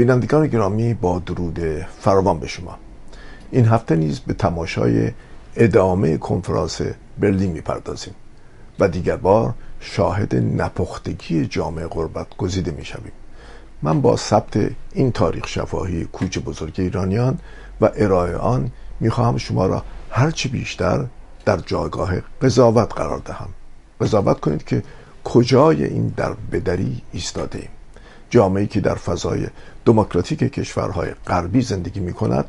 بینندگان گرامی با درود فراوان به شما. این هفته نیز به تماشای ادامه کنفرانس برلین می‌پردازیم و دیگر بار شاهد نپختگی جامعه غربت گزیده می‌شویم. من با ثبت این تاریخ شفاهی کوچ بزرگ ایرانیان و ارائه آن می‌خواهم شما را هرچی بیشتر در جایگاه قضاوت قرار دهم. قضاوت کنید که کجای این در بدری ایستاده ایم جامعه که در فضای دموکراتیک کشورهای غربی زندگی می کند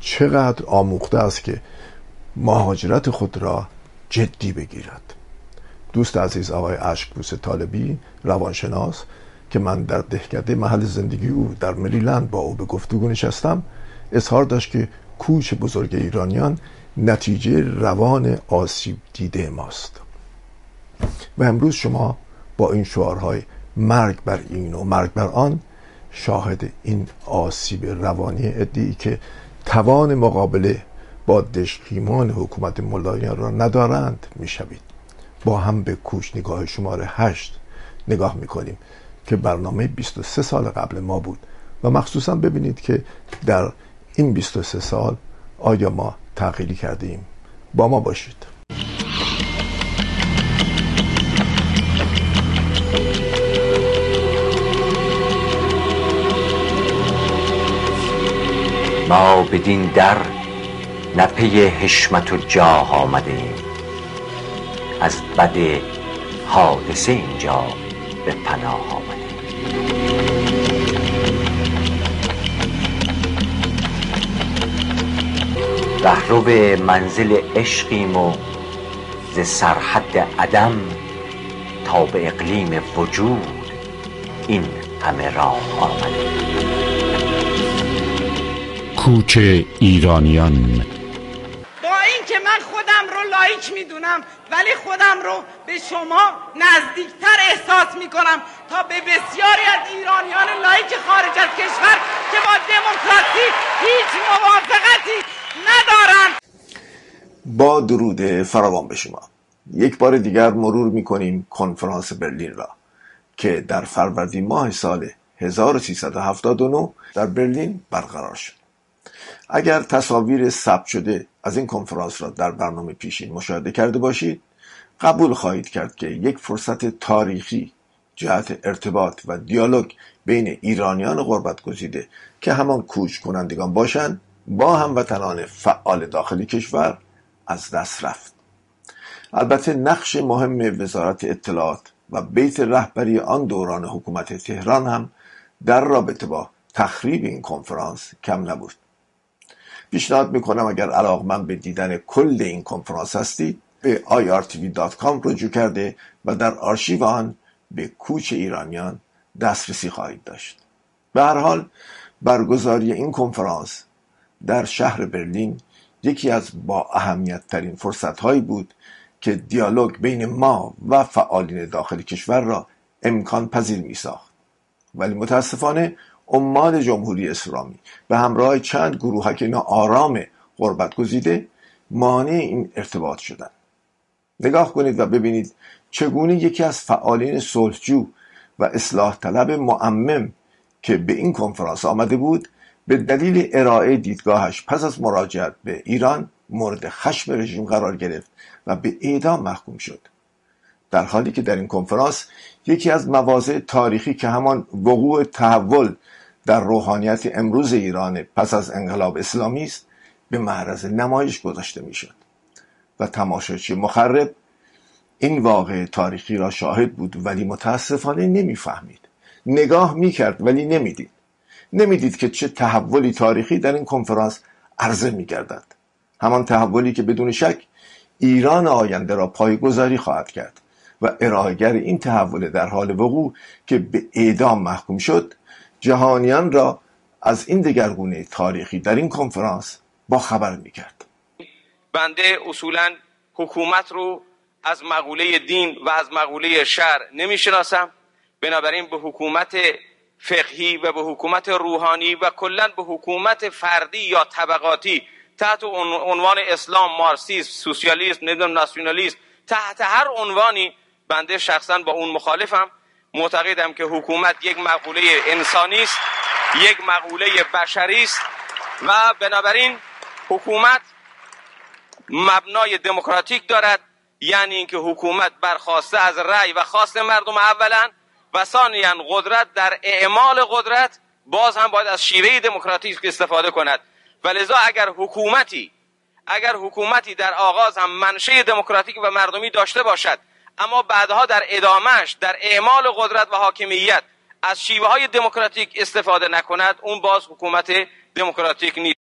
چقدر آموخته است که مهاجرت خود را جدی بگیرد. دوست عزیز آقای اشکبوس طالبی روانشناس که من در دهکده محل زندگی او در مریلند با او به گفتگو نشستم اظهار داشت که کوچ بزرگ ایرانیان نتیجه روان آسیب دیده ماست. و امروز شما با این شعارهای مرگ بر این و مرگ بر آن شاهد این آسیب روانی ادعی که توان مقابله با دشخیمان حکومت ملایان را ندارند می‌شوید. با هم به کوچ نگاه شماره هشت نگاه می‌کنیم که برنامه 23 سال قبل ما بود و مخصوصا ببینید که در این 23 سال آیا ما تغییری کردیم با ما باشید. ما بدین در نپی حشمت و جاه آمده ایم از بد حادثه اینجا به پناه آمده رهرو منزل عشقیم و ز سرحد عدم تا به اقلیم وجود این همه راه آمده کوچ ایرانیان. با اینکه من خودم رو لایک می‌دونم ولی خودم رو به شما نزدیکتر احساس می‌کنم تا به بسیاری از ایرانیان لایک خارج از کشور که با دموکراسی هیچ موافقتی ندارند با درود فراوان به شما. یک بار دیگر مرور می‌کنیم کنفرانس برلین را که در فروردین ماه سال 1379 در برلین برقرار شد. اگر تصاویر ثبت شده از این کنفرانس را در برنامه پیشین مشاهده کرده باشید قبول خواهید کرد که یک فرصت تاریخی جهت ارتباط و دیالوگ بین ایرانیان غربت گزیده که همان کوچ کنندگان باشند با هموطنان فعال داخل کشور از دست رفت. البته نقش مهم وزارت اطلاعات و بیت رهبری آن دوران حکومت تهران هم در رابطه با تخریب این کنفرانس کم نبود. پیشنهاد می‌کنم اگر علاقمند به دیدن کل این کنفرانس هستید به irtv.com رجوع کرده و در آرشیو آن به کوچ ایرانیان دسترسی خواهید داشت. به هر حال برگزاری این کنفرانس در شهر برلین یکی از با اهمیت ترین فرصت هایی بود که دیالوگ بین ما و فعالین داخل کشور را امکان پذیر می ساخت ولی متاسفانه عمال جمهوری اسلامی. به همراه چند گروهک آرام غربت گزیده مانع این ارتباط شدند نگاه کنید و ببینید چگونه یکی از فعالین صلحجو و اصلاح طلب معمم که به این کنفرانس آمده بود به دلیل ارائه دیدگاهش پس از مراجعت به ایران مورد خشم رژیم قرار گرفت و به اعدام محکوم شد. در حالی که در این کنفرانس یکی از مواضع تاریخی که همان وقوع تحول در روحانیت امروز ایران پس از انقلاب اسلامی است به معرض نمایش گذاشته می‌شد. و تماشاچی مخرب این واقع تاریخی را شاهد بود ولی متاسفانه نمی‌فهمید. نگاه می‌کرد ولی نمی‌دید. نمی‌دید که چه تحولی تاریخی در این کنفرانس عرضه میگردد. همان تحولی که بدون شک ایران آینده را پایگذاری خواهد کرد و ارائهگر این تحول در حال وقوع که به اعدام محکوم شد جهانیان را از این دگرگونه تاریخی در این کنفرانس با خبر می‌کرد. بنده اصولا حکومت رو از مقوله دین و از مقوله شهر نمی‌شناسم. بنابراین به حکومت فقهی و به حکومت روحانی و کلا به حکومت فردی یا طبقاتی تحت عنوان اسلام مارسیست سوسیالیست نظام ناسیونالیست تحت هر عنوانی بنده شخصا با اون مخالفم. معتقدم که حکومت یک مقوله انسانی است یک مقوله بشری است و بنابراین حکومت مبنای دموکراتیک دارد یعنی اینکه حکومت برخواسته از رأی و خواست مردم اولا و ثانیا قدرت در اعمال قدرت باز هم باید از شیوه دموکراتیک استفاده کند. و اگر حکومتی اگر حکومتی در آغاز هم منشه دموکراتیک و مردمی داشته باشد اما بعدها در ادامهش در اعمال قدرت و حاکمیت از شیوه های دموکراتیک استفاده نکند اون باز حکومت دموکراتیک نیست.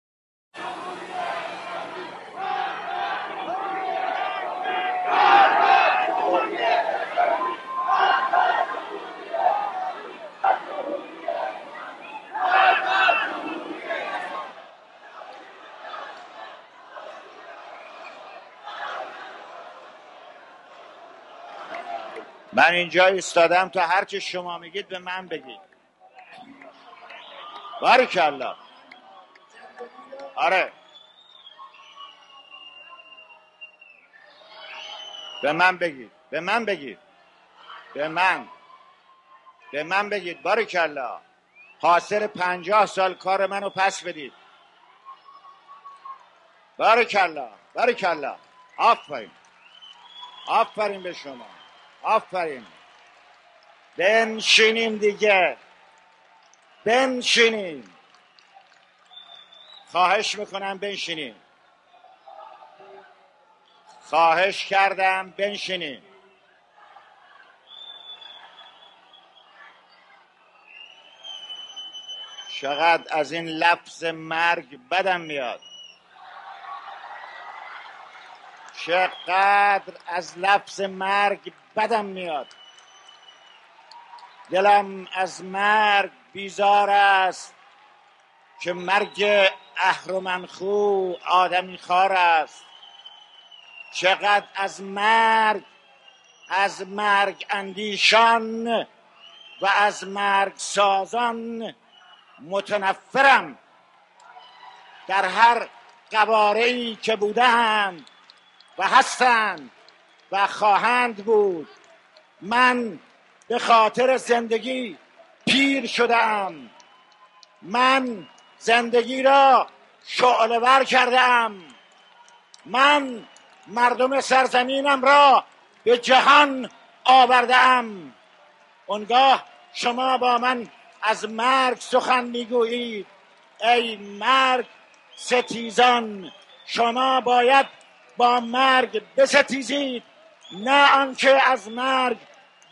من اینجا ایستادم تا هر چه شما میگید به من بگید. الله. آره. به من بگید. به من بگید. به من. به من بگید. الله. حاصل پنجاه سال کار منو پس بدید. الله. الله. آفرین. آفرین به شما. آفرین. بنشینیم دیگه. بنشینیم. خواهش می‌کنم بنشینیم. خواهش کردم بنشینیم. چقدر از این لفظ مرگ بدم میاد. چقدر از لفظ مرگ بدم میاد. دلم از مرگ بیزار است که مرگ اهرمنخو آدمی خار است. چقدر از مرگ از مرگ اندیشان و از مرگ سازان متنفرم. در هر قواره که بودم و هستند و خواهند بود. من به خاطر زندگی پیر شدم من زندگی را شعله ور کردم من مردم سرزمینم را به جهان آوردم اونگاه شما با من از مرگ سخن می‌گویید. ای مرگ ستیزان شما باید با مرگ بستیزید. نه آنکه از مرگ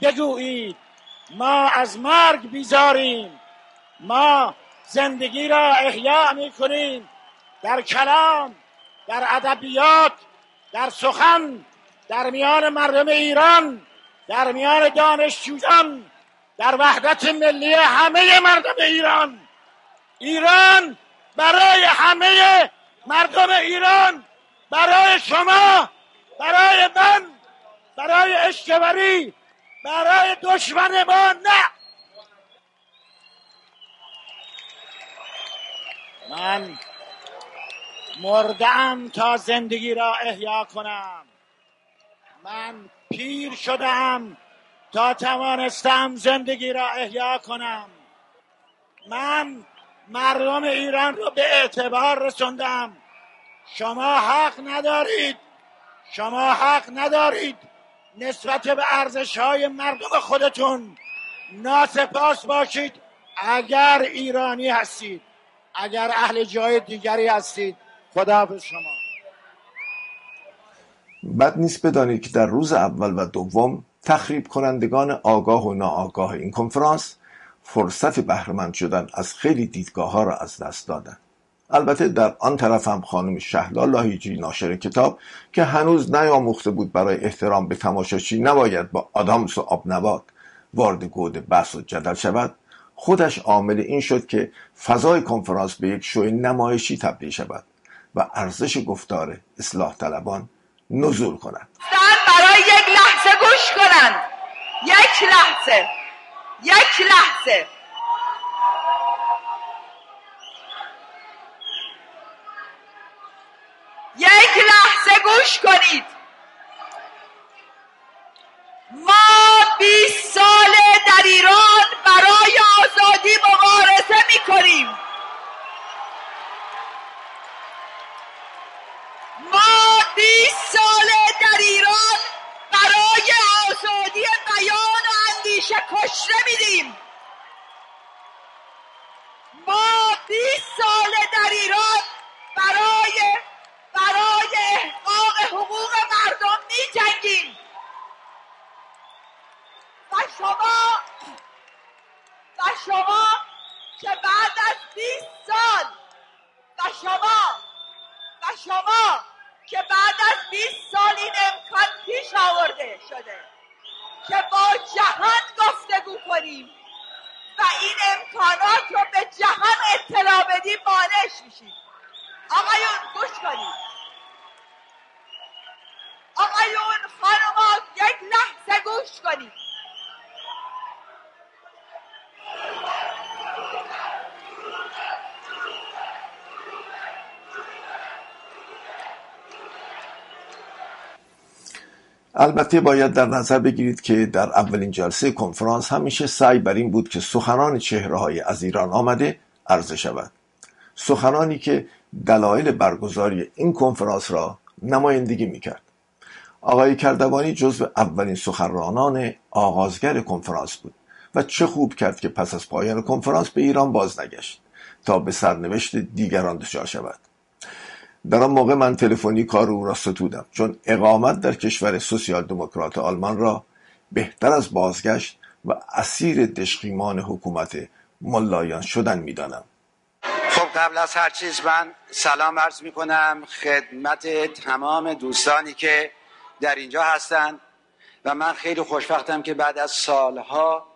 بگویید. ما از مرگ بیزاریم. ما زندگی را احیا می کنیم در کلام در ادبیات در سخن در میان مردم ایران در میان دانشجویان در وحدت ملی همه مردم ایران. ایران برای همه مردم ایران برای شما برای من. برای اشکبری برای دشمن ما نه. من مردم تا زندگی را احیا کنم. من پیر شدم تا توانستم زندگی را احیا کنم. من مردم ایران را به اعتبار رسوندم شما حق ندارید. شما حق ندارید. نسبت به ارزش های مردم خودتون ناسپاس باشید. اگر ایرانی هستید اگر اهل جای دیگری هستید خدا به شما. بد نیست بدانید که در روز اول و دوم تخریب کنندگان آگاه و ناآگاه این کنفرانس فرصت بهرهمند شدن از خیلی دیدگاه ها را از دست دادند. البته در آن طرف هم خانم شهلا لاهیجی ناشر کتاب که هنوز نیاموخته بود برای احترام به تماشاچی نباید با آدامس و آبنبات وارد گود بحث و جدل شود خودش عامل این شد که فضای کنفرانس به یک شوی نمایشی تبدیل شود و ارزش گفتار اصلاح طلبان نزول کند. برای یک لحظه گوش کنند. یک لحظه. یک لحظه یک لحظه گوش کنید ما 20 ساله در ایران برای آزادی مبارزه می‌کنیم همیشه کشته میدیم ما 20 سال در ایران برای برای احقاق حقوق مردم می جنگیم و شما و شما که بعد از 20 سال و شما و شما که بعد از 20 سال این امکان پیش آورده شده که با جهان گفتگو کنیم و این امکانات رو به جهان اطلاع بدیم مانش میشیم آقایون گوش کنید آقایون خانمات یک لحظه گوش کنید البته باید در نظر بگیرید که در اولین جلسه کنفرانس همیشه سعی بر این بود که سخنان چهره های از ایران آمده عرضه شود. سخنانی که دلایل برگزاری این کنفرانس را نمایندگی می‌کرد. آقای کردوانی جزو اولین سخنرانان آغازگر کنفرانس بود و چه خوب کرد که پس از پایان کنفرانس به ایران باز نگشت تا به سرنوشت دیگران دچار شود. در آن موقع من تلفنی کار او را ستودم چون اقامت در کشور سوسیال دموکرات آلمان را بهتر از بازگشت و اسیر دشقیمان حکومت ملایان شدن می‌دانم. خب قبل از هر چیز من سلام عرض می کنم خدمت تمام دوستانی که در اینجا هستند و من خیلی خوشبختم که بعد از سالها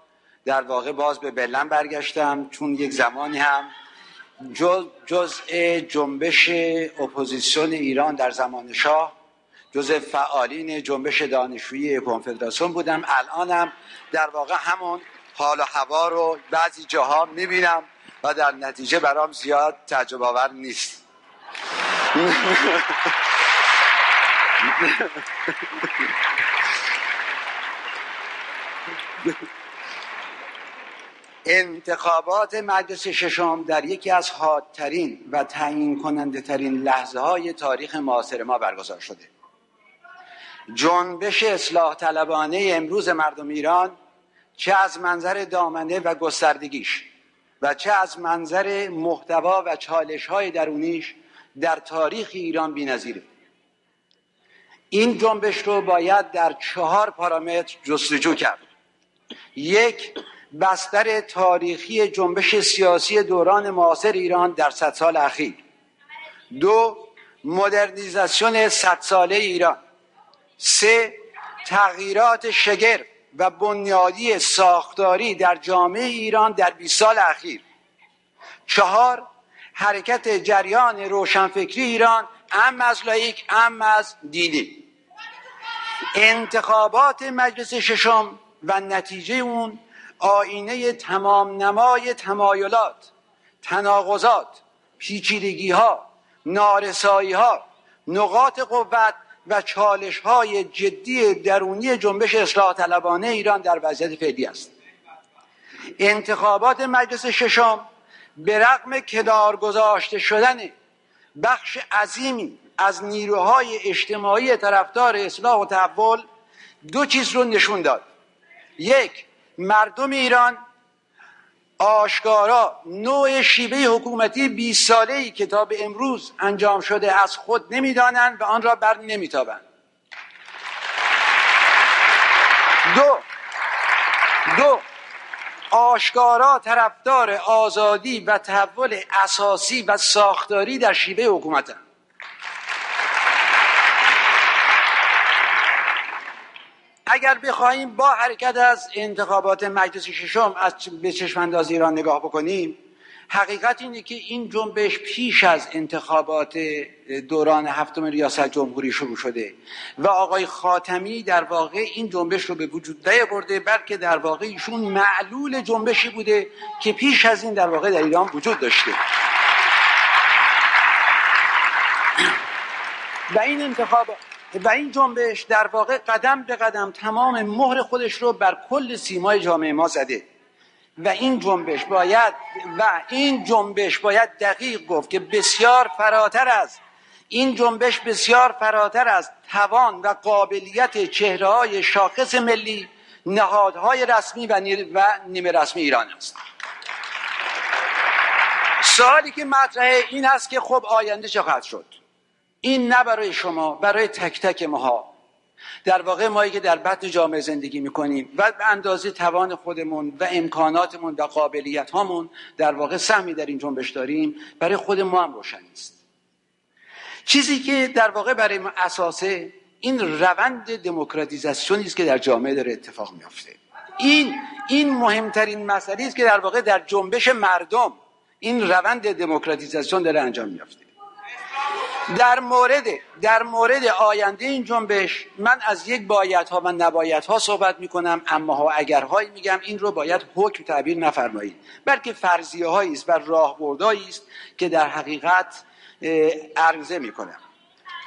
در واقع باز به بلن برگشتم چون یک زمانی هم جزء جنبش اپوزیسیون ایران در زمان شاه جزء فعالین جنبش دانشجویی کنفدراسیون بودم. الانم در واقع همون حال و هوا رو بعضی جاها می‌بینم و در نتیجه برام زیاد تعجب آور نیست. انتخابات مجلس ششم در یکی از حادترین و تعیین کننده ترین لحظه های تاریخ معاصر ما برگزار شده. جنبش اصلاح طلبانه امروز مردم ایران چه از منظر دامنه و گستردگیش و چه از منظر محتوا و چالش های درونیش در تاریخ ایران بی‌نظیره. این جنبش رو باید در چهار پارامتر جستجو کرد. یک بستر تاریخی جنبش سیاسی دوران معاصر ایران در صد سال اخیر. دو مدرنیزاسیون صد ساله ایران. سه تغییرات شگرف و بنیادی ساختاری در جامعه ایران در 20 سال اخیر. چهار حرکت جریان روشنفکری ایران ام از لایک ام از دینی. انتخابات مجلس ششم و نتیجه اون آینه تمام نمای تمایلات تناقضات پیچیدگی ها نارسایی ها نقاط قوت و چالش های جدی درونی جنبش اصلاح طلبانه ایران در وضعیت فعلی است. انتخابات مجلس ششم به رغم کدار گذاشته شدن بخش عظیمی از نیروهای اجتماعی طرفدار اصلاح و تحول دو چیز رو نشون داد. یک مردم ایران آشکارا نوع شیوه حکومتی 20 ساله ای که تا به امروز انجام شده از خود نمی‌دانند و آن را بر نمیتابند. دو دو آشکارا طرفدار آزادی و تحول اساسی و ساختاری در شیوه حکومتند اگر بخواهیم با حرکت از انتخابات مجلس ششم از به چشمانداز ایران نگاه بکنیم حقیقت اینه که این جنبش پیش از انتخابات دوران هفتم ریاست جمهوری شروع شده و آقای خاتمی در واقع این جنبش رو به وجود برده بلکه در واقع ایشون معلول جنبشی بوده که پیش از این در واقع در ایران وجود داشته. و این انتخابات و این جنبش در واقع قدم به قدم تمام مهر خودش رو بر کل سیمای جامعه ما زده. و این جنبش باید و این جنبش باید دقیق گفت که بسیار فراتر از این جنبش بسیار فراتر از توان و قابلیت چهره های شاخص ملی نهادهای رسمی و, و نیمه رسمی ایران است. سوالی که مطرحه این است که خب آینده چه خواهد شد؟ این نه برای شما برای تک تک ماها. در واقع مایی که در بطن جامعه زندگی می‌کنیم و به اندازه توان خودمون و امکاناتمون و قابلیت هامون در واقع سهمی در این جنبش داریم برای خود ما هم روشن است چیزی که در واقع برای ما اساسه این روند دموکراتیزاسیونی است که در جامعه داره اتفاق میافته. این این مهمترین مسئله است که در واقع در جنبش مردم این روند دموکراتیزاسیون داره انجام میافته. در مورد در مورد آینده این جنبش من از یک بایت ها و نبایت ها صحبت می کنم اما ها اگر هایی میگم این رو باید حکم تعبیر نفرمایید. بلکه فرضیه هایی است و راهبردهایی است که در حقیقت عرضه می کنم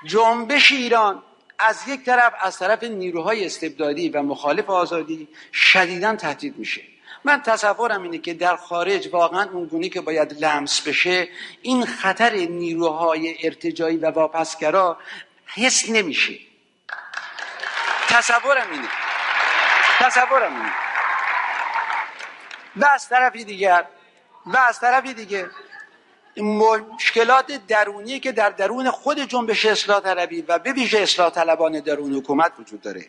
جنبش ایران از یک طرف از طرف نیروهای استبدادی و مخالف آزادی شدیدا تهدید میشه. من تصورم اینه که در خارج واقعا اونگونی که باید لمس بشه این خطر نیروهای ارتجایی و واپسگرا حس نمیشه. تصورم اینه. تصورم اینه. و از طرفی دیگر و از طرفی دیگه مشکلات درونی که در درون خود جنبش اصلاح طلبی و به ویژه اصلاح طلبان درون حکومت وجود داره.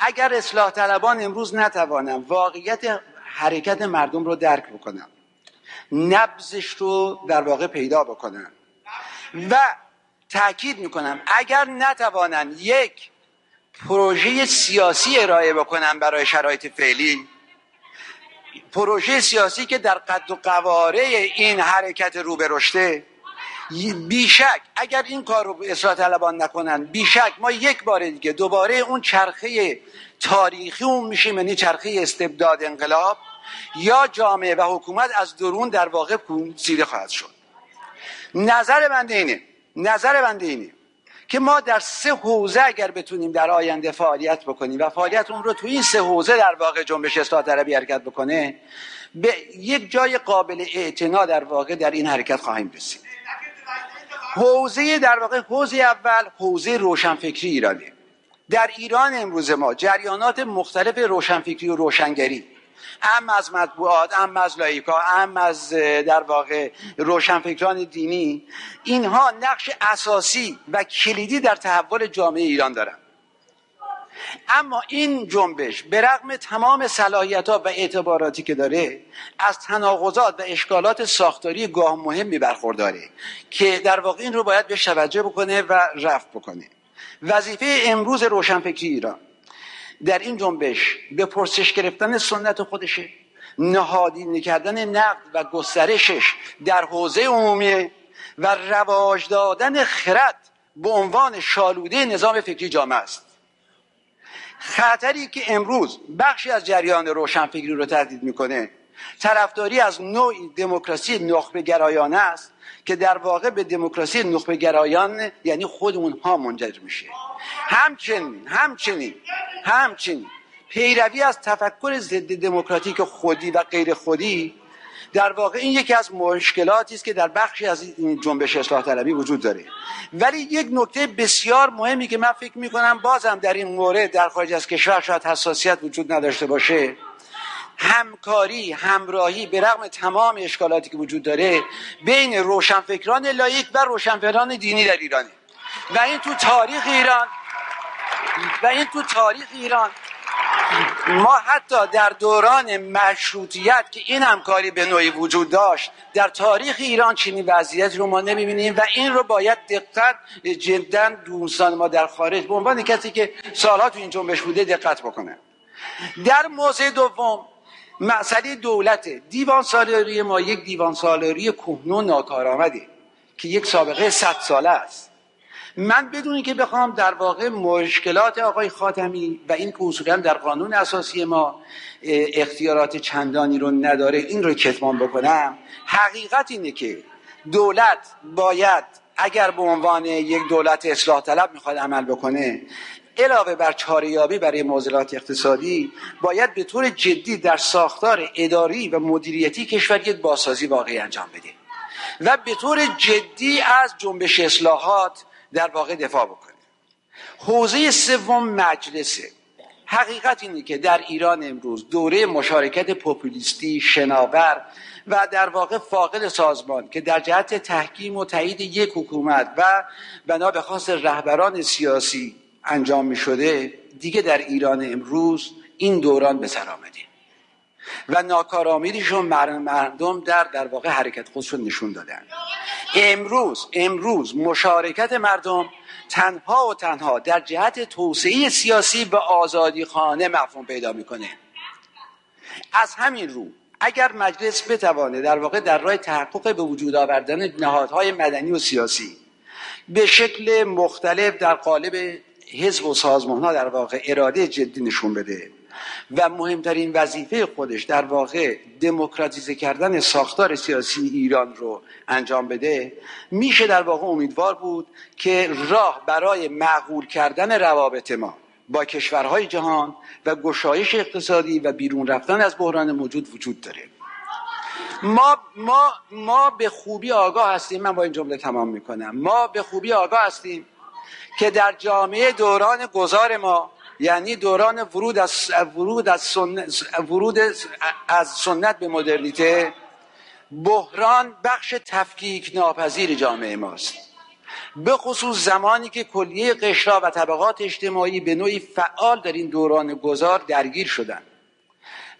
اگر اصلاح طلبان امروز نتوانم واقعیت حرکت مردم رو درک بکنم. نبزش رو در واقع پیدا بکنم. و تاکید می‌کنم اگر نتوانن یک پروژه سیاسی ارائه بکنن برای شرایط فعلی پروژه سیاسی که در قد و قواره این حرکت رو به رشته بیشک اگر این کار رو اصلاح طلبان نکنن بیشک ما یک بار دیگه دوباره اون چرخه تاریخی اون میشیم یعنی چرخه استبداد انقلاب یا جامعه و حکومت از درون در واقع سیده خواهد شد. نظر بنده اینه نظر بنده اینه که ما در سه حوزه اگر بتونیم در آینده فعالیت بکنیم و فعالیت اون رو تو این سه حوزه در واقع جنبش اصلاح طلبی حرکت بکنه به یک جای قابل اعتنا در واقع در این حرکت خواهیم رسید. حوزه در واقع حوزه اول حوزه روشنفکری ایرانه. در ایران امروز ما جریانات مختلف روشنفکری و روشنگری هم از مطبوعات هم از لایکا هم از در واقع روشنفکران دینی اینها نقش اساسی و کلیدی در تحول جامعه ایران دارند اما این جنبش به رغم تمام صلاحیت ها و اعتباراتی که داره از تناقضات و اشکالات ساختاری گاه مهمی برخورداره که در واقع این رو باید به توجه بکنه و رفت بکنه. وظیفه امروز روشنفکری ایران. در این جنبش به پرسش گرفتن سنت خودشه. نهادینه کردن نقد و گسترشش در حوزه عمومی و رواج دادن خرد به عنوان شالوده نظام فکری جامعه است. خطری که امروز بخشی از جریان روشنفکری رو تهدید می‌کنه طرفداری از نوعی دموکراسی نخبه گرایانه است که در واقع به دموکراسی نخبه گرایان یعنی خود اونها منجر میشه. همچنین همچنین همچنین پیروی از تفکر ضد دموکراتیک خودی و غیر خودی در واقع این یکی از مشکلاتی است که در بخشی از این جنبش اصلاح طلبی وجود داره. ولی یک نکته بسیار مهمی که من فکر می کنم بازم در این مورد در خارج از کشور شاید حساسیت وجود نداشته باشه همکاری همراهی به رغم تمام اشکالاتی که وجود داره بین روشنفکران لایک و روشنفکران دینی در ایرانه. و این تو تاریخ ایران و این تو تاریخ ایران ما حتی در دوران مشروطیت که این همکاری به نوعی وجود داشت در تاریخ ایران چنین وضعیت رو ما نمی‌بینیم و این رو باید دقت جدا دوستان ما در خارج به عنوان کسی که سالها تو این جنبش بوده دقت بکنه. در موضع دوم مسئله دولت دیوان سالاری ما یک دیوان سالاری کهنه ناکارآمده که یک سابقه صد ساله است. من بدونی که بخوام در واقع مشکلات آقای خاتمی و این که اصولا در قانون اساسی ما اختیارات چندانی رو نداره این رو کتمان بکنم حقیقت اینه که دولت باید اگر به عنوان یک دولت اصلاح طلب می‌خواد عمل بکنه علاوه بر چاریابی برای معضلات اقتصادی باید به طور جدی در ساختار اداری و مدیریتی کشور یک بازسازی واقعی انجام بده و به طور جدی از جنبش اصلاحات در واقع دفاع بکنه. حوزه سوم مجلسه. حقیقت اینه که در ایران امروز دوره مشارکت پوپولیستی شناور و در واقع فاقد سازمان که در جهت تحکیم و تایید یک حکومت و بنا به خاص رهبران سیاسی انجام می شده دیگه در ایران امروز این دوران به سر آمده و ناکارآمدیشون مردم در در واقع حرکت خودشون نشون دادن. امروز امروز مشارکت مردم تنها و تنها در جهت توسعه سیاسی و آزادی خانه مفهوم پیدا می‌کنه. از همین رو اگر مجلس بتوانه در واقع در راه تحقق به وجود آوردن نهادهای مدنی و سیاسی به شکل مختلف در قالب حزب و سازمان ها در واقع اراده جدی نشون بده و مهمترین وظیفه خودش در واقع دموکراتیزه کردن ساختار سیاسی ایران رو انجام بده. میشه در واقع امیدوار بود که راه برای معقول کردن روابط ما با کشورهای جهان و گشایش اقتصادی و بیرون رفتن از بحران موجود وجود داره. ما ما ما به خوبی آگاه هستیم. من با این جمله تمام می‌کنم. ما به خوبی آگاه هستیم. که در جامعه دوران گذار ما یعنی دوران ورود از ورود از سنت, ورود از سنت به مدرنیته بحران بخش تفکیک ناپذیر جامعه ماست. به خصوص زمانی که کلیه قشرا و طبقات اجتماعی به نوعی فعال در این دوران گذار درگیر شدند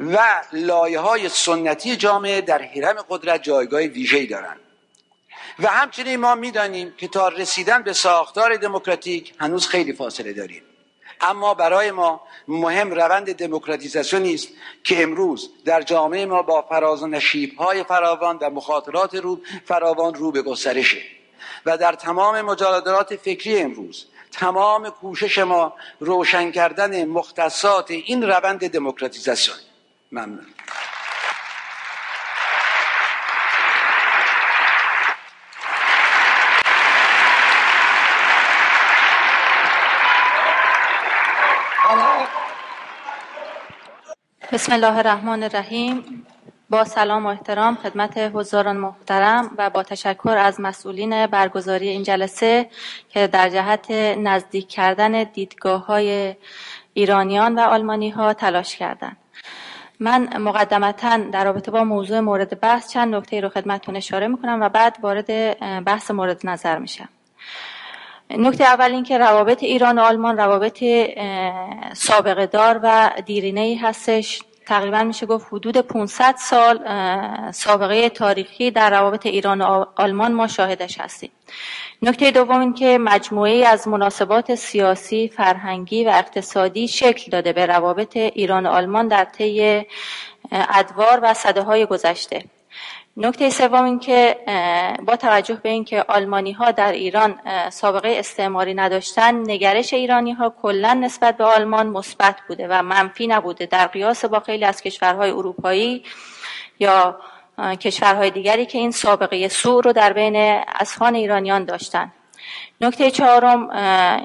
و لایه های سنتی جامعه در حرم قدرت جایگاه ویژه‌ای دارند. و همچنین ما می‌دانیم که تا رسیدن به ساختار دموکراتیک هنوز خیلی فاصله داریم. اما برای ما مهم روند دموکراتیزاسیونی است که امروز در جامعه ما با فراز و های فراوان و مخاطرات رو فراوان رو به گسترشه. و در تمام مجادلات فکری امروز تمام کوشش ما روشن کردن مختصات این روند دموکراتیزاسیون. ممنون. بسم الله الرحمن الرحیم با سلام و احترام خدمت حضاران محترم و با تشکر از مسئولین برگزاری این جلسه که در جهت نزدیک کردن دیدگاه های ایرانیان و آلمانی ها تلاش کردند. من مقدمتا در رابطه با موضوع مورد بحث چند نکته رو خدمتتون اشاره می‌کنم و بعد وارد بحث مورد نظر میشم. نکته اول این که روابط ایران و آلمان روابط سابقه دار و دیرینه ای هستش. تقریبا میشه گفت حدود 500 سال سابقه تاریخی در روابط ایران و آلمان ما شاهدش هستیم. نکته دوم این که مجموعه از مناسبات سیاسی، فرهنگی و اقتصادی شکل داده به روابط ایران و آلمان در طی ادوار و صده های گذشته. نکته سوم این که با توجه به اینکه آلمانی ها در ایران سابقه استعماری نداشتن نگرش ایرانی ها کلا نسبت به آلمان مثبت بوده و منفی نبوده. در قیاس با خیلی از کشورهای اروپایی یا کشورهای دیگری که این سابقه سوء رو در بین اصفان ایرانیان داشتن. نکته چهارم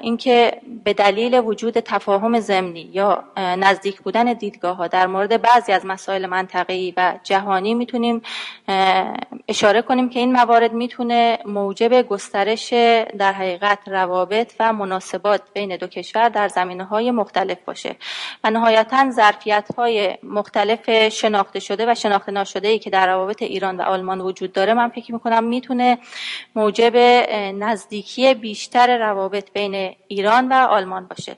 اینکه به دلیل وجود تفاهم ضمنی یا نزدیک بودن دیدگاه ها در مورد بعضی از مسائل منطقه‌ای و جهانی می‌تونیم اشاره کنیم که این موارد می‌تونه موجب گسترش در حقیقت روابط و مناسبات بین دو کشور در زمینه های مختلف باشه. و نهایتا ظرفیت های مختلف شناخته شده و شناخته ناشده ای که در روابط ایران و آلمان وجود داره من فکر می‌کنم می‌تونه موجب نزدیکی بیشتر روابط بین ایران و آلمان باشه.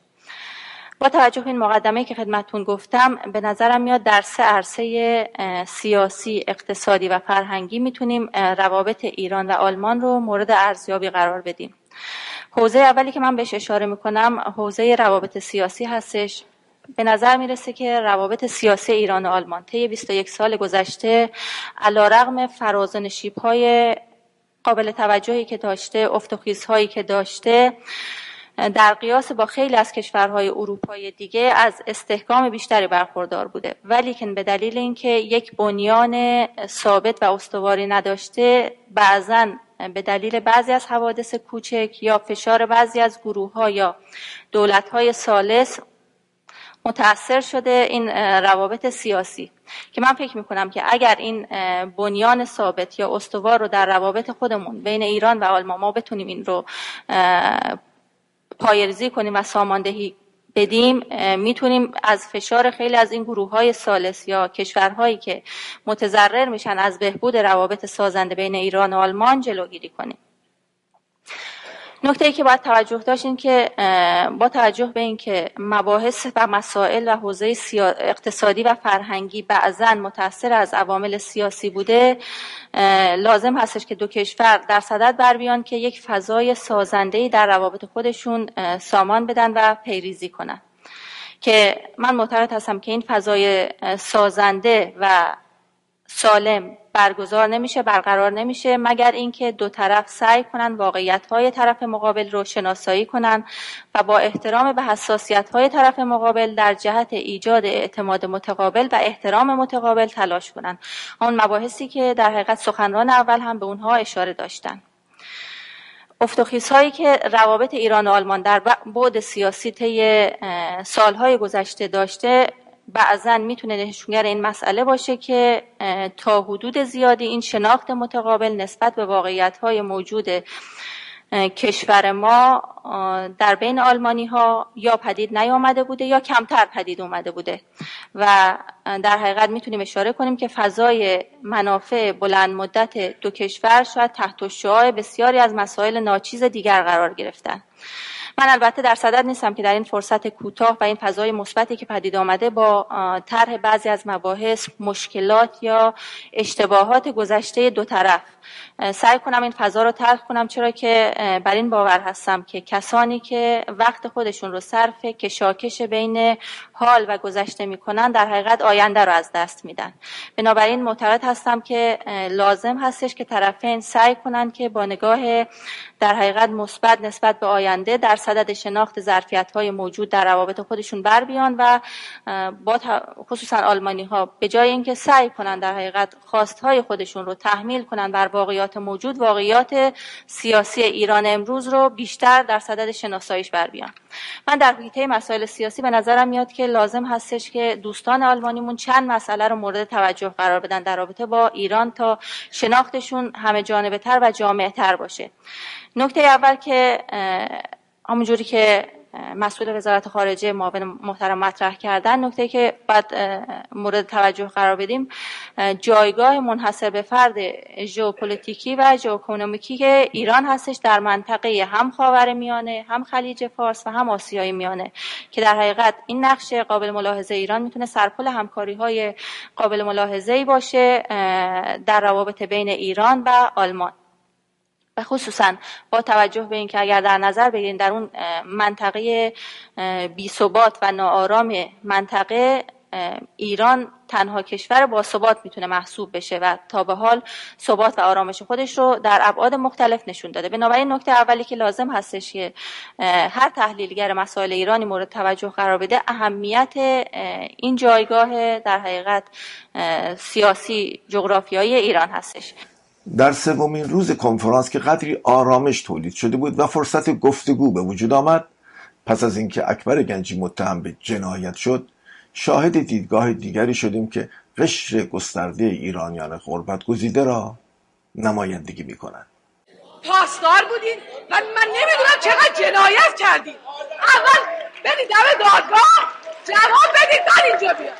با توجه به این مقدمه که خدمتون گفتم به نظرم میاد در سه عرصه سیاسی اقتصادی و فرهنگی می‌تونیم روابط ایران و آلمان رو مورد ارزیابی قرار بدیم. حوزه اولی که من بهش اشاره می‌کنم حوزه روابط سیاسی هستش. به نظر می‌رسه که روابط سیاسی ایران و آلمان طی 21 سال گذشته علا رغم فراز های قابل توجهی که داشته هایی که داشته در قیاس با خیلی از کشورهای اروپایی دیگه از استحکام بیشتری برخوردار بوده. ولی که به دلیل اینکه یک بنیان ثابت و استواری نداشته بعضا به دلیل بعضی از حوادث کوچک یا فشار بعضی از گروه ها یا دولت های سالس متاثر شده این روابط سیاسی. که من فکر می‌کنم که اگر این بنیان ثابت یا استوار رو در روابط خودمون بین ایران و آلمان ما بتونیم این رو پایرزی کنیم و ساماندهی بدیم می‌تونیم از فشار خیلی از این گروه های سالس یا کشورهایی که متضرر میشن از بهبود روابط سازنده بین ایران و آلمان جلوگیری کنیم. نکته ای که باید توجه داشت این که با توجه به اینکه مباحث و مسائل و حوزه اقتصادی و فرهنگی بعضا متاثر از عوامل سیاسی بوده لازم هستش که دو کشور در صدد بر بیان که یک فضای سازنده در روابط خودشون سامان بدن و پیریزی کنن. که من معتقد هستم که این فضای سازنده و سالم برگزار نمیشه برقرار نمیشه مگر اینکه دو طرف سعی کنن واقعیت های طرف مقابل رو شناسایی کنن و با احترام به حساسیت های طرف مقابل در جهت ایجاد اعتماد متقابل و احترام متقابل تلاش کنن. اون مباحثی که در حقیقت سخنران اول هم به اونها اشاره داشتن. افتخیص هایی که روابط ایران و آلمان در بعد سیاسی طی سالهای گذشته داشته بعضا می‌تونه نشونگر این مسئله باشه که تا حدود زیادی این شناخت متقابل نسبت به واقعیت های موجود کشور ما در بین آلمانی ها یا پدید نیامده بوده یا کمتر پدید اومده بوده. و در حقیقت می‌تونیم اشاره کنیم که فضای منافع بلند مدت دو کشور شاید تحت شعاع بسیاری از مسائل ناچیز دیگر قرار گرفتن. من البته در صدد نیستم که در این فرصت کوتاه و این فضای مثبتی که پدید آمده با طرح بعضی از مباحث مشکلات یا اشتباهات گذشته دو طرف سعی کنم این فضا رو تلخ کنم چرا که بر این باور هستم که کسانی که وقت خودشون رو صرف کشاکش بین حال و گذشته می‌کنن در حقیقت آینده رو از دست میدن. بنابراین معتقد هستم که لازم هستش که طرفین سعی کنن که با نگاه در حقیقت مثبت نسبت به آینده در صدد شناخت ظرفیت های موجود در روابط خودشون بر بیان و با خصوصا آلمانی ها به جای اینکه سعی کنن در حقیقت خواست های خودشون رو تحمیل کنن بر واقعیات موجود واقعیات سیاسی ایران امروز رو بیشتر در صدد شناساییش بر بیان. من در حیطه مسائل سیاسی به نظرم میاد که لازم هستش که دوستان آلمانیمون چند مسئله رو مورد توجه قرار بدن در رابطه با ایران تا شناختشون همه جانبه تر و جامعه تر باشه. نکته اول که همونجوری که مسئول وزارت خارجه معاون محترم مطرح کردن. نکته که بعد مورد توجه قرار بدیم جایگاه منحصر به فرد ژئوپلیتیکی و ژئواکونومیکی ایران هستش در منطقه هم خاور میانه هم خلیج فارس و هم آسیای میانه که در حقیقت این نقش قابل ملاحظه ایران می‌تونه سرپل همکاری های قابل ملاحظه باشه در روابط بین ایران و آلمان. و خصوصا با توجه به اینکه اگر در نظر بگیریم در اون منطقه بی ثبات و ناآرام منطقه ایران تنها کشور با ثبات می‌تونه محسوب بشه و تا به حال ثبات و آرامش خودش رو در ابعاد مختلف نشون داده. بنابراین نکته اولی که لازم هستش که هر تحلیلگر مسائل ایرانی مورد توجه قرار بده اهمیت این جایگاه در حقیقت سیاسی جغرافیایی ایران هستش. در سومین روز کنفرانس که قدری آرامش تولید شده بود و فرصت گفتگو به وجود آمد پس از اینکه اکبر گنجی متهم به جنایت شد شاهد دیدگاه دیگری شدیم که قشر گسترده ایرانیان غربت گزیده را نمایندگی می‌کنند پاسدار بودین و من نمی‌دونم چقدر جنایت کردین. اول بدید دم دادگاه جواب بدید من اینجا بیاد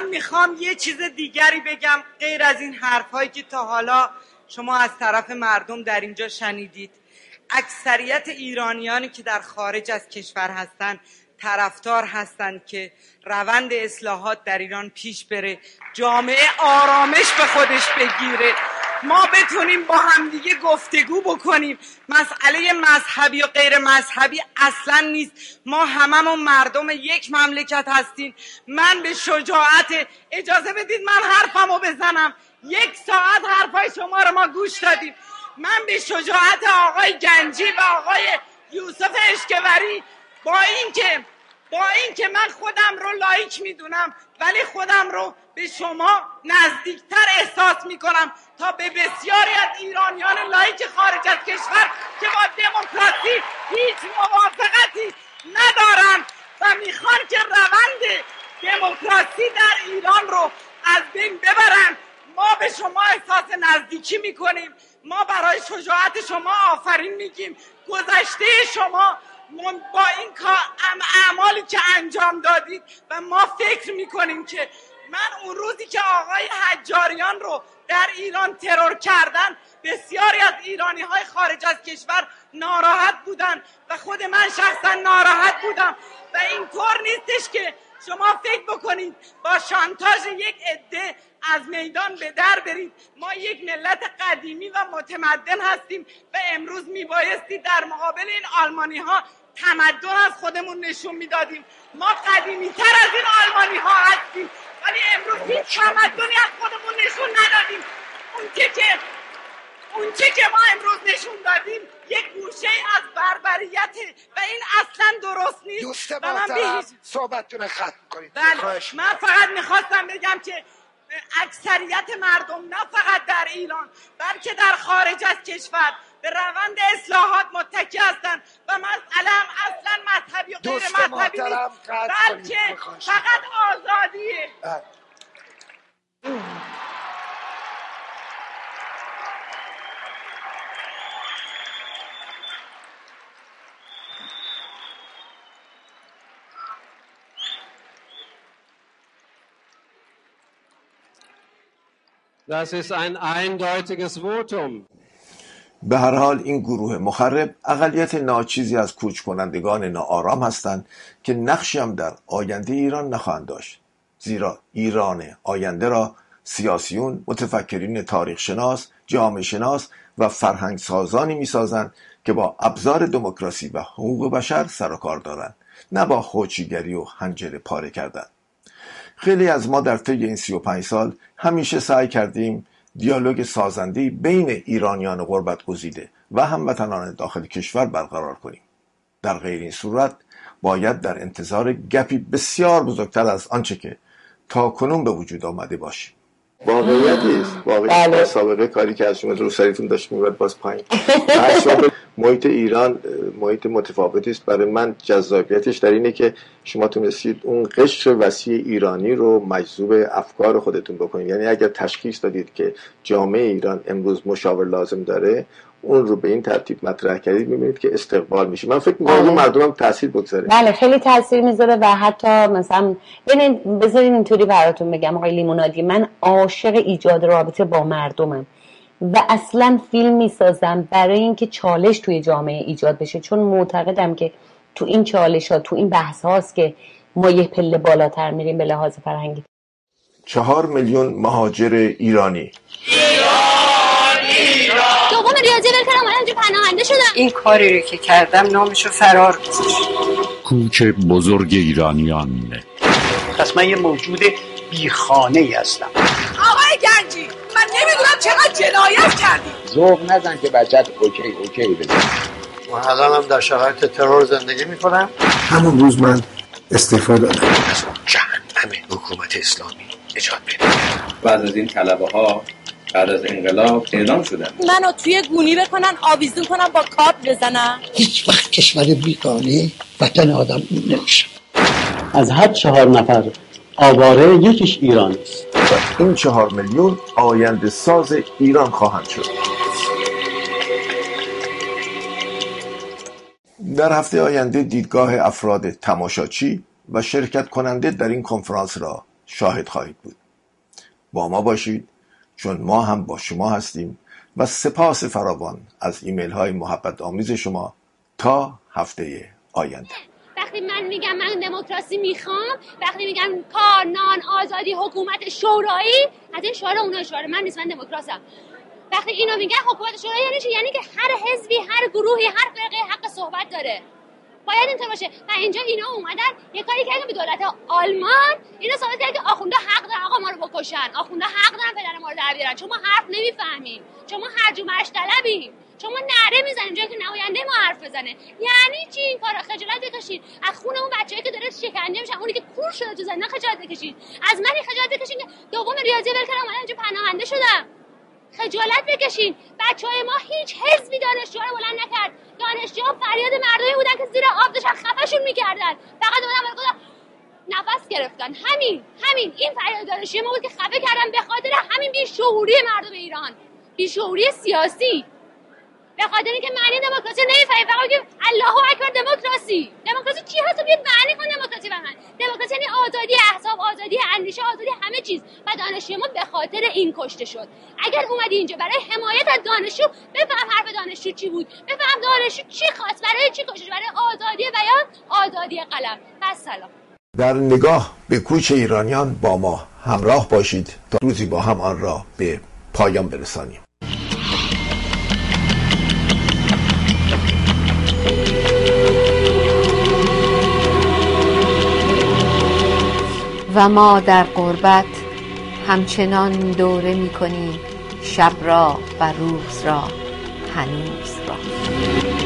من می‌خوام یه چیز دیگری بگم غیر از این حرفهایی که تا حالا شما از طرف مردم در اینجا شنیدید. اکثریت ایرانیانی که در خارج از کشور هستند طرفدار هستند که روند اصلاحات در ایران پیش بره جامعه آرامش به خودش بگیره. ما بتونیم با همدیگه گفتگو بکنیم. مسئله مذهبی و غیر مذهبی اصلا نیست. ما هممون مردم یک مملکت هستیم. من به شجاعت اجازه بدید من حرفمو بزنم. یک ساعت حرفای شما رو ما گوش دادیم. من به شجاعت آقای گنجی و آقای یوسف اشکوری با اینکه با اینکه من خودم رو لایک می‌دونم ولی خودم رو به شما نزدیکتر احساس می‌کنم تا به بسیاری از ایرانیان لایک خارج از کشور که با دموکراسی هیچ موافقتی ندارند و می‌خوان که روند دموکراسی در ایران رو از بین ببرن. ما به شما احساس نزدیکی می‌کنیم. ما برای شجاعت شما آفرین میگیم. گذشته شما با این کار اعمالی که انجام دادید و ما فکر می‌کنیم که من اون روزی که آقای حجاریان رو در ایران ترور کردن بسیاری از ایرانی های خارج از کشور ناراحت بودن و خود من شخصا ناراحت بودم و اینطور نیستش که شما فکر بکنید با شانتاژ یک عده از میدان به در برید. ما یک ملت قدیمی و متمدن هستیم و امروز میبایستی در مقابل این آلمانی ها تمدن از خودمون نشون می‌دادیم. ما قدیمی تر از این آلمانی ها هستیم. ولی امروز هیچ تمدنی از خودمون نشون ندادیم. اون که اون چه که ما امروز نشون دادیم یک گوشه از بربریت و این اصلا درست نیست. دوست محترم صحبتتون ختم کنید. بله. من فقط می‌خواستم بگم که اکثریت مردم نه فقط در ایران بلکه در خارج از کشور به روند اصلاحات متکی هستند و مسئله هم اصلا مذهبی و غیر مذهبی نیست بلکه فقط آزادیه. Das ist ein eindeutiges Votum. به هر حال این گروه مخرب اقلیت ناچیزی از کوچ کنندگان ناآرام هستند که نقشی هم در آینده ایران نخواهند داشت زیرا ایران آینده را سیاسیون متفکرین تاریخ شناس جامعه شناس و فرهنگ سازانی می‌سازند که با ابزار دموکراسی و حقوق بشر سر و کار دارند نه با خوچیگری و هنجره پاره کردن. خیلی از ما در طی این 35 سال همیشه سعی کردیم دیالوگ سازنده بین ایرانیان غربت گزیده و هموطنان داخل کشور برقرار کنیم. در غیر این صورت باید در انتظار گپی بسیار بزرگتر از آنچه که تا کنون به وجود آمده باشیم. واقعیتی است واقعیت بله. سابقه کاری که از شما رو سریتون داشت می‌برد باز پایین. محیط ایران محیط متفاوتی است. برای من جذابیتش در اینه که شما تونستید اون قشر وسیع ایرانی رو مجذوب افکار خودتون بکنید. یعنی اگر تشخیص دادید که جامعه ایران امروز مشاور لازم داره اون رو به این ترتیب مطرح کردید می‌بینید که استقبال میشه. من فکر می‌کنم بله. مردم هم تاثیر بگذاره. بله خیلی تاثیر می‌ذاره و حتی مثلا ببینید بذارین اینطوری براتون بگم آقای لیمونادی من عاشق ایجاد رابطه با مردمم و اصلا فیلم می‌سازم برای اینکه چالش توی جامعه ایجاد بشه. چون معتقدم که تو این چالش ها تو این بحث هاست که ما یه پله بالاتر میریم به لحاظ فرهنگی. چهار میلیون مهاجر ایرانی. دوم ریاضی ول کردم الان پناهنده شدم. این کاری رو که کردم نامشو فرار کوچ بزرگ ایرانیان. پس من یه موجود بیخانه ای هستم. آقای گنجی من نمی‌دونم چقدر جنایت کردی. ذوق نزن که بچت اوکی اوکی بزن من الان هم در شرایط ترور زندگی می‌کنم همون روز من استعفا دادم. از جهنم حکومت اسلامی نجات بده بعد از این طلبه ها بعد از انقلاب اعدام شدن. منو توی گونی بکنن آویزون کنن با کاپ بزنن. هیچ وقت کشور بیگانه وطن آدم نمیشه. از هر چهار نفر آواره یکیش ایران است. این چهار میلیون آینده ساز ایران خواهند شد. در هفته آینده دیدگاه افراد تماشاچی و شرکت کننده در این کنفرانس را شاهد خواهید بود. با ما باشید چون ما هم با شما هستیم و سپاس فراوان از ایمیل های محبت آمیز شما تا هفته آینده. وقتی من میگم من دموکراسی می‌خوام وقتی میگم کار نان آزادی حکومت شورایی از این شعار اونا شعار من نیست من دموکراسم. وقتی اینا میگن حکومت شورایی یعنی چی؟ یعنی که هر حزبی هر گروهی هر فرقه حق صحبت داره. باید اینطور باشه. و اینجا اینا اومدن یه کاری کردن به دولت آلمان اینا ثابت کردن که آخونده حق دارن آقا ما رو بکشن. آخونده حق دارن پدر ما رو در بیارن. چون ما حرف نمی‌فهمیم. چون ما هرج و مرج طلبیم. چون ما نره می‌زنیم جایی که نماینده ما حرف بزنه. یعنی چی این کارا؟ خجالت بکشید از خون اون بچه‌ای که داره شکنجه میشن اونی که کور شده تو زندان خجالت بکشید از من خجالت بکشید که دوم ریاضی ول کردم اینجا پناهنده شدم خجالت بکشین. بچه های ما هیچ حزبی دانشجو رو بلند نکرد. دانشجو فریاد مردمی بودن که زیر آب داشتن خفشون می‌کردن. فقط اومدن گفتن نفس گرفتن. همین همین. این فریاد دانشجوی ما بود که خفه کردن به خاطر همین بیشعوری مردم ایران. بیشعوری سیاسی. به خاطر اینکه معنی دموکراسی نمی‌فهمی فقط الله اکبر دموکراسی. دموکراسی چی هست؟ بیاد معنی کن دموکراسی من دموکراسی یعنی آزادی احساب آزادی اندیشه آزادی همه چیز. و دانشجو ما به خاطر این کشته شد. اگر اومدی اینجا برای حمایت از دانشجو بفهم حرف دانشجو چی بود. بفهم دانشجو چی خواست برای چی کشته برای آزادی بیان آزادی قلم. پس سلام. در نگاه به کوچ ایرانیان با ما همراه باشید تا روزی با هم آن را به پایان برسانیم. ما در قربت همچنان دوره می کنیم شب را و روز را هنوز را.